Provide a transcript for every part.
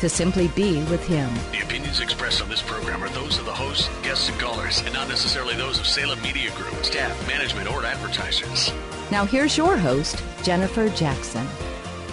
to simply be with Him. The opinions expressed on this program are those of the hosts, guests, and callers, and not necessarily those of Salem Media Group, staff, management, or advertisers. Now here's your host, Jennifer Jackson.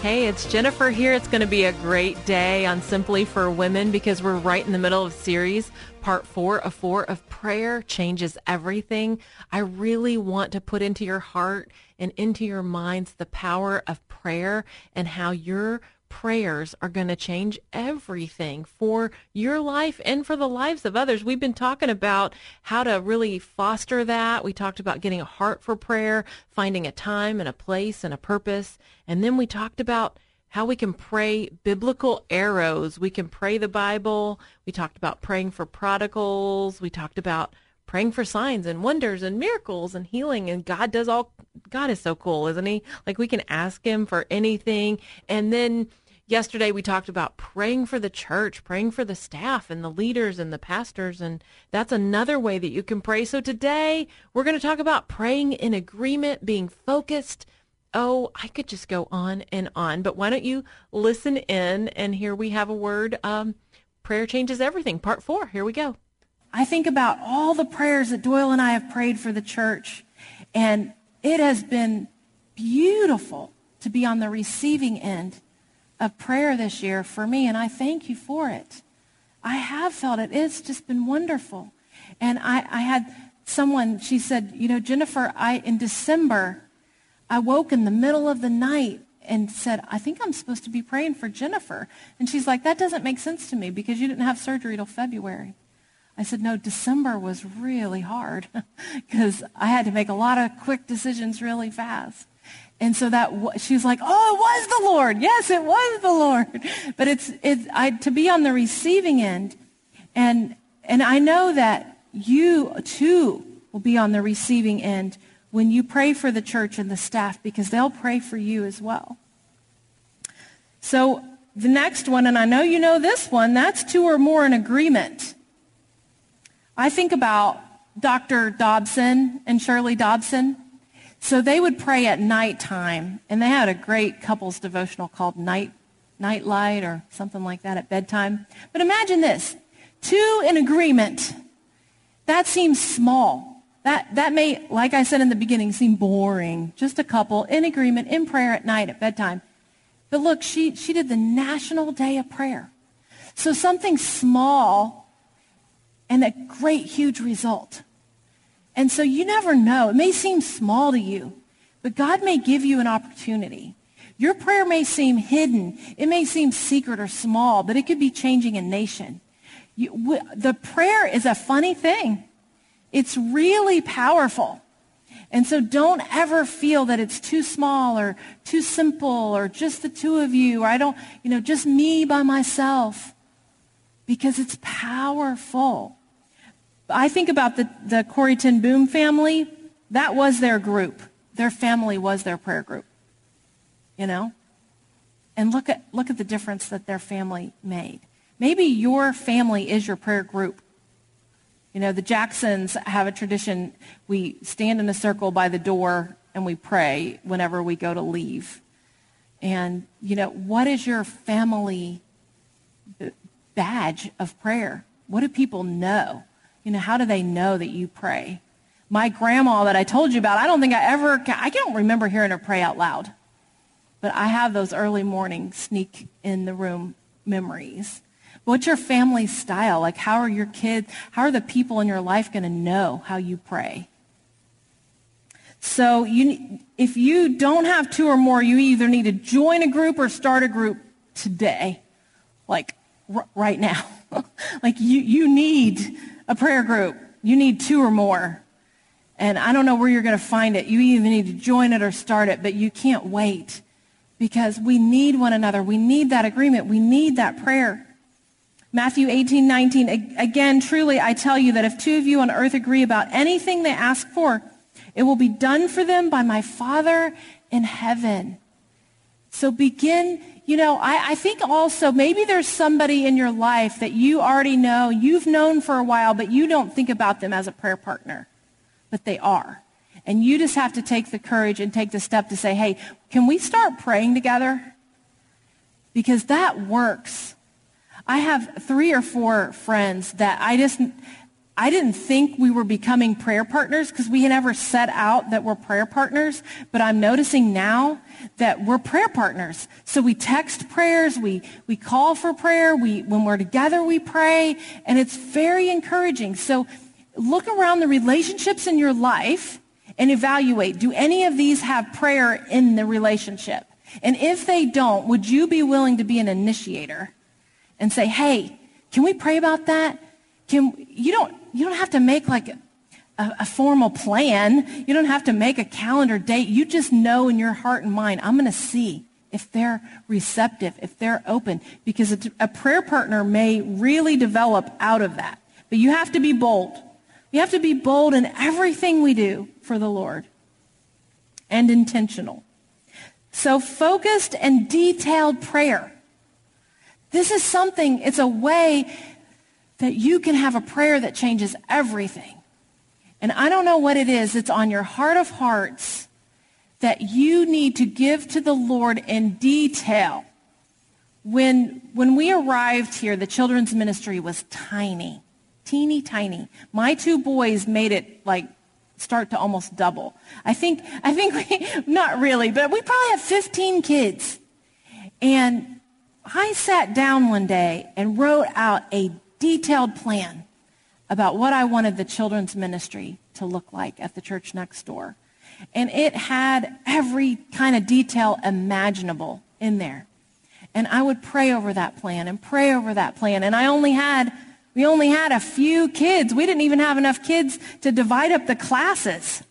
Hey, it's Jennifer here. It's going to be a great day on Simply for Women because we're right in the middle of series, part four of four of prayer changes everything. I really want to put into your heart and into your minds the power of prayer and how your prayers are going to change everything for your life and for the lives of others. We've been talking about how to really foster that. We talked about getting a heart for prayer, finding a time and a place and a purpose. And then we talked about how we can pray biblical arrows. We can pray the Bible. We talked about praying for prodigals. We talked about praying for signs and wonders and miracles and healing and God does all God is so cool, isn't he? Like we can ask him for anything and then yesterday we talked about praying for the church, praying for the staff and the leaders and the pastors, and that's another way that you can pray. So today we're going to talk about praying in agreement, being focused. Oh, I could just go on and on, but why don't you listen in? And here we have a word. Um, prayer changes everything. Part four. Here we go. I think about all the prayers that Doyle and I have prayed for the church, and it has been beautiful to be on the receiving end of prayer this year for me, and I thank you for it. I have felt it. It's just been wonderful. And I, I had someone, she said, you know, Jennifer, I, in December, I woke in the middle of the night and said, I think I'm supposed to be praying for Jennifer. And she's like, that doesn't make sense to me because you didn't have surgery till February. I said, no, December was really hard because I had to make a lot of quick decisions really fast. And so that she's like, oh, it was the Lord. Yes, it was the Lord. But it's it's I, to be on the receiving end, and and I know that you too will be on the receiving end when you pray for the church and the staff because they'll pray for you as well. So the next one, and I know you know this one, that's two or more in agreement. I think about Dr. Dobson and Shirley Dobson. So they would pray at nighttime, and they had a great couples devotional called Night Nightlight or something like that at bedtime. But imagine this: two in agreement. That seems small. That that may, like I said in the beginning, seem boring. Just a couple in agreement in prayer at night at bedtime. But look, she she did the National Day of Prayer. So something small and a great, huge result. And so you never know. It may seem small to you, but God may give you an opportunity. Your prayer may seem hidden. It may seem secret or small, but it could be changing a nation. You, the prayer is a funny thing. It's really powerful. And so don't ever feel that it's too small or too simple or just the two of you or I don't, you know, just me by myself because it's powerful. I think about the, the Corrie ten Boom family. That was their group. Their family was their prayer group. You know? And look at, look at the difference that their family made. Maybe your family is your prayer group. You know, the Jacksons have a tradition. We stand in a circle by the door and we pray whenever we go to leave. And, you know, what is your family badge of prayer? What do people know? You know, how do they know that you pray? My grandma that I told you about, I don't think I ever, I don't remember hearing her pray out loud. But I have those early morning sneak in the room memories. What's your family style? Like, how are your kids, how are the people in your life going to know how you pray? So you, if you don't have two or more, you either need to join a group or start a group today, like r- right now. like you, you need a prayer group. You need two or more. And I don't know where you're going to find it. You either need to join it or start it, but you can't wait because we need one another. We need that agreement. We need that prayer. Matthew 18, 19. Again, truly, I tell you that if two of you on earth agree about anything they ask for, it will be done for them by my Father in heaven. So begin, you know, I, I, think also maybe there's somebody in your life that you already know, you've known for a while, but you don't think about them as a prayer partner. But they are. And you just have to take the courage and take the step to say, hey, can we start praying together? Because that works. I have three or four friends that I just, I didn't think we were becoming prayer partners because we had never set out that we're prayer partners, but I'm noticing now that we're prayer partners. So we text prayers, we, we call for prayer, we, when we're together we pray, and it's very encouraging. So look around the relationships in your life and evaluate, do any of these have prayer in the relationship? And if they don't, would you be willing to be an initiator? and say, hey, can we pray about that? Can, you, don't, you don't have to make like a, a formal plan. You don't have to make a calendar date. You just know in your heart and mind, I'm going to see if they're receptive, if they're open, because a, a prayer partner may really develop out of that. But you have to be bold. You have to be bold in everything we do for the Lord and intentional. So focused and detailed prayer this is something, it's a way that you can have a prayer that changes everything. And I don't know what it is. It's on your heart of hearts that you need to give to the Lord in detail. When, when we arrived here, the children's ministry was tiny, teeny tiny. My two boys made it like start to almost double. I think, I think we, not really, but we probably have 15 kids. And I sat down one day and wrote out a detailed plan about what I wanted the children's ministry to look like at the church next door. And it had every kind of detail imaginable in there. And I would pray over that plan and pray over that plan. And I only had, we only had a few kids. We didn't even have enough kids to divide up the classes.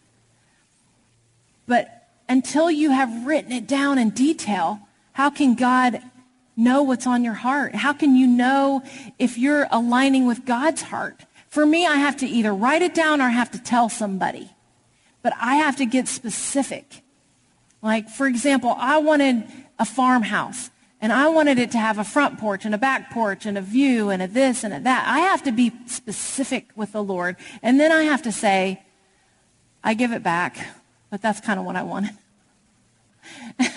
But until you have written it down in detail, how can God know what's on your heart? How can you know if you're aligning with God's heart? For me, I have to either write it down or I have to tell somebody. But I have to get specific. Like, for example, I wanted a farmhouse. And I wanted it to have a front porch and a back porch and a view and a this and a that. I have to be specific with the Lord. And then I have to say, I give it back. But that's kind of what I wanted.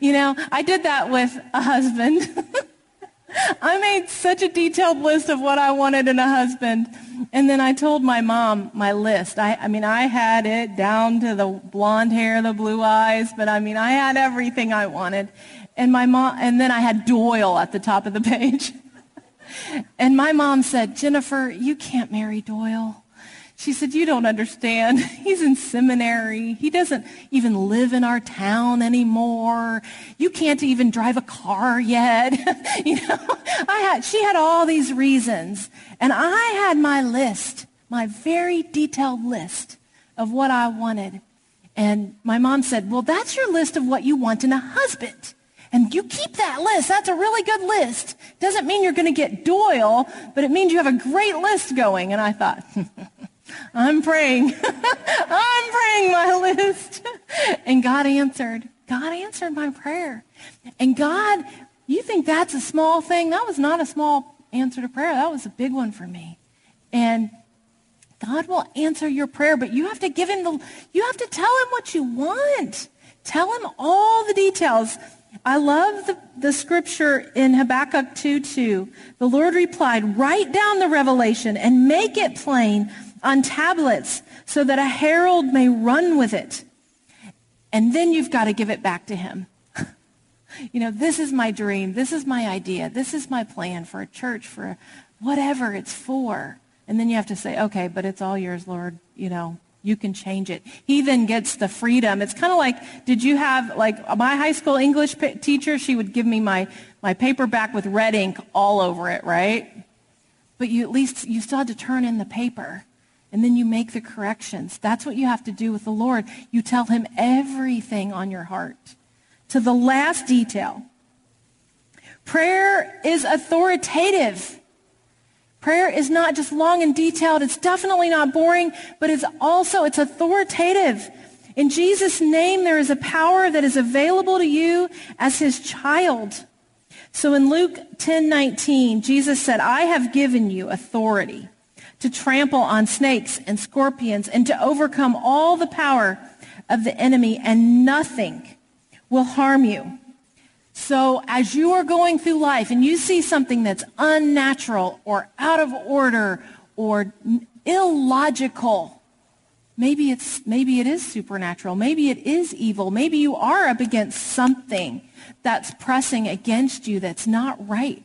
You know, I did that with a husband. I made such a detailed list of what I wanted in a husband. And then I told my mom my list. I, I mean, I had it down to the blonde hair, the blue eyes, but I mean, I had everything I wanted. And my mom, and then I had Doyle at the top of the page. and my mom said, Jennifer, you can't marry Doyle. She said, you don't understand. He's in seminary. He doesn't even live in our town anymore. You can't even drive a car yet. you know, I had, she had all these reasons. And I had my list, my very detailed list of what I wanted. And my mom said, well, that's your list of what you want in a husband. And you keep that list. That's a really good list. Doesn't mean you're going to get Doyle, but it means you have a great list going. And I thought, I'm praying. I'm praying my list. And God answered. God answered my prayer. And God, you think that's a small thing? That was not a small answer to prayer. That was a big one for me. And God will answer your prayer, but you have to give him the, you have to tell him what you want. Tell him all the details. I love the, the scripture in Habakkuk 2.2. The Lord replied, write down the revelation and make it plain on tablets so that a herald may run with it. And then you've got to give it back to him. you know, this is my dream. This is my idea. This is my plan for a church, for whatever it's for. And then you have to say, okay, but it's all yours, Lord. You know, you can change it. He then gets the freedom. It's kind of like, did you have, like, my high school English teacher, she would give me my, my paperback with red ink all over it, right? But you at least, you still had to turn in the paper. And then you make the corrections. That's what you have to do with the Lord. You tell him everything on your heart to the last detail. Prayer is authoritative. Prayer is not just long and detailed. It's definitely not boring, but it's also, it's authoritative. In Jesus' name, there is a power that is available to you as his child. So in Luke 10, 19, Jesus said, I have given you authority to trample on snakes and scorpions and to overcome all the power of the enemy and nothing will harm you. So as you are going through life and you see something that's unnatural or out of order or illogical, maybe it's maybe it is supernatural, maybe it is evil, maybe you are up against something that's pressing against you that's not right.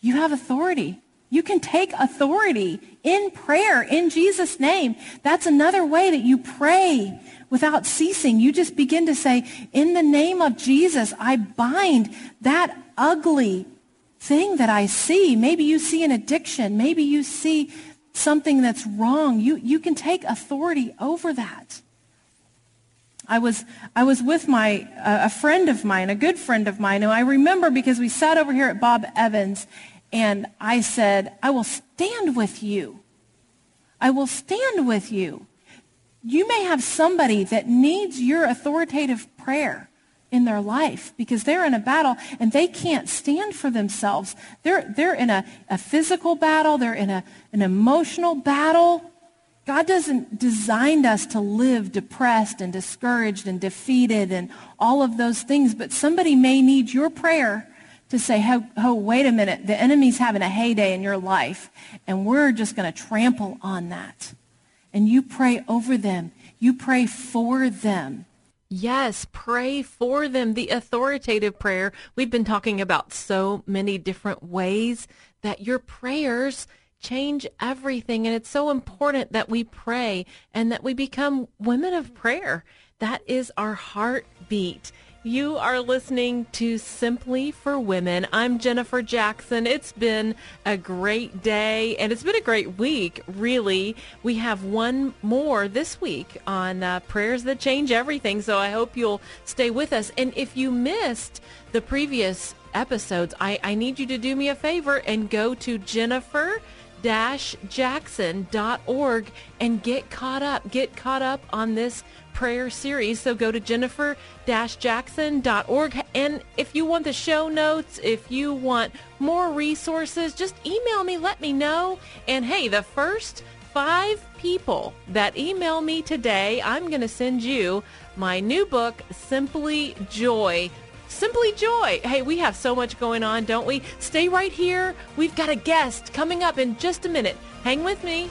You have authority. You can take authority in prayer in Jesus' name. That's another way that you pray without ceasing. You just begin to say, in the name of Jesus, I bind that ugly thing that I see. Maybe you see an addiction. Maybe you see something that's wrong. You, you can take authority over that. I was, I was with my, uh, a friend of mine, a good friend of mine, who I remember because we sat over here at Bob Evans, and I said, I will stand with you. I will stand with you. You may have somebody that needs your authoritative prayer in their life because they're in a battle and they can't stand for themselves. They're, they're in a, a physical battle. They're in a, an emotional battle. God doesn't design us to live depressed and discouraged and defeated and all of those things, but somebody may need your prayer to say, oh, oh, wait a minute, the enemy's having a heyday in your life, and we're just going to trample on that. And you pray over them. You pray for them. Yes, pray for them. The authoritative prayer. We've been talking about so many different ways that your prayers change everything. And it's so important that we pray and that we become women of prayer. That is our heartbeat. You are listening to Simply for Women. I'm Jennifer Jackson. It's been a great day and it's been a great week, really. We have one more this week on uh, Prayers That Change Everything, so I hope you'll stay with us. And if you missed the previous episodes, I, I need you to do me a favor and go to Jennifer jackson.org and get caught up. Get caught up on this prayer series. So go to jennifer-jackson.org. And if you want the show notes, if you want more resources, just email me, let me know. And hey, the first five people that email me today, I'm going to send you my new book, Simply Joy. Simply Joy. Hey, we have so much going on, don't we? Stay right here. We've got a guest coming up in just a minute. Hang with me.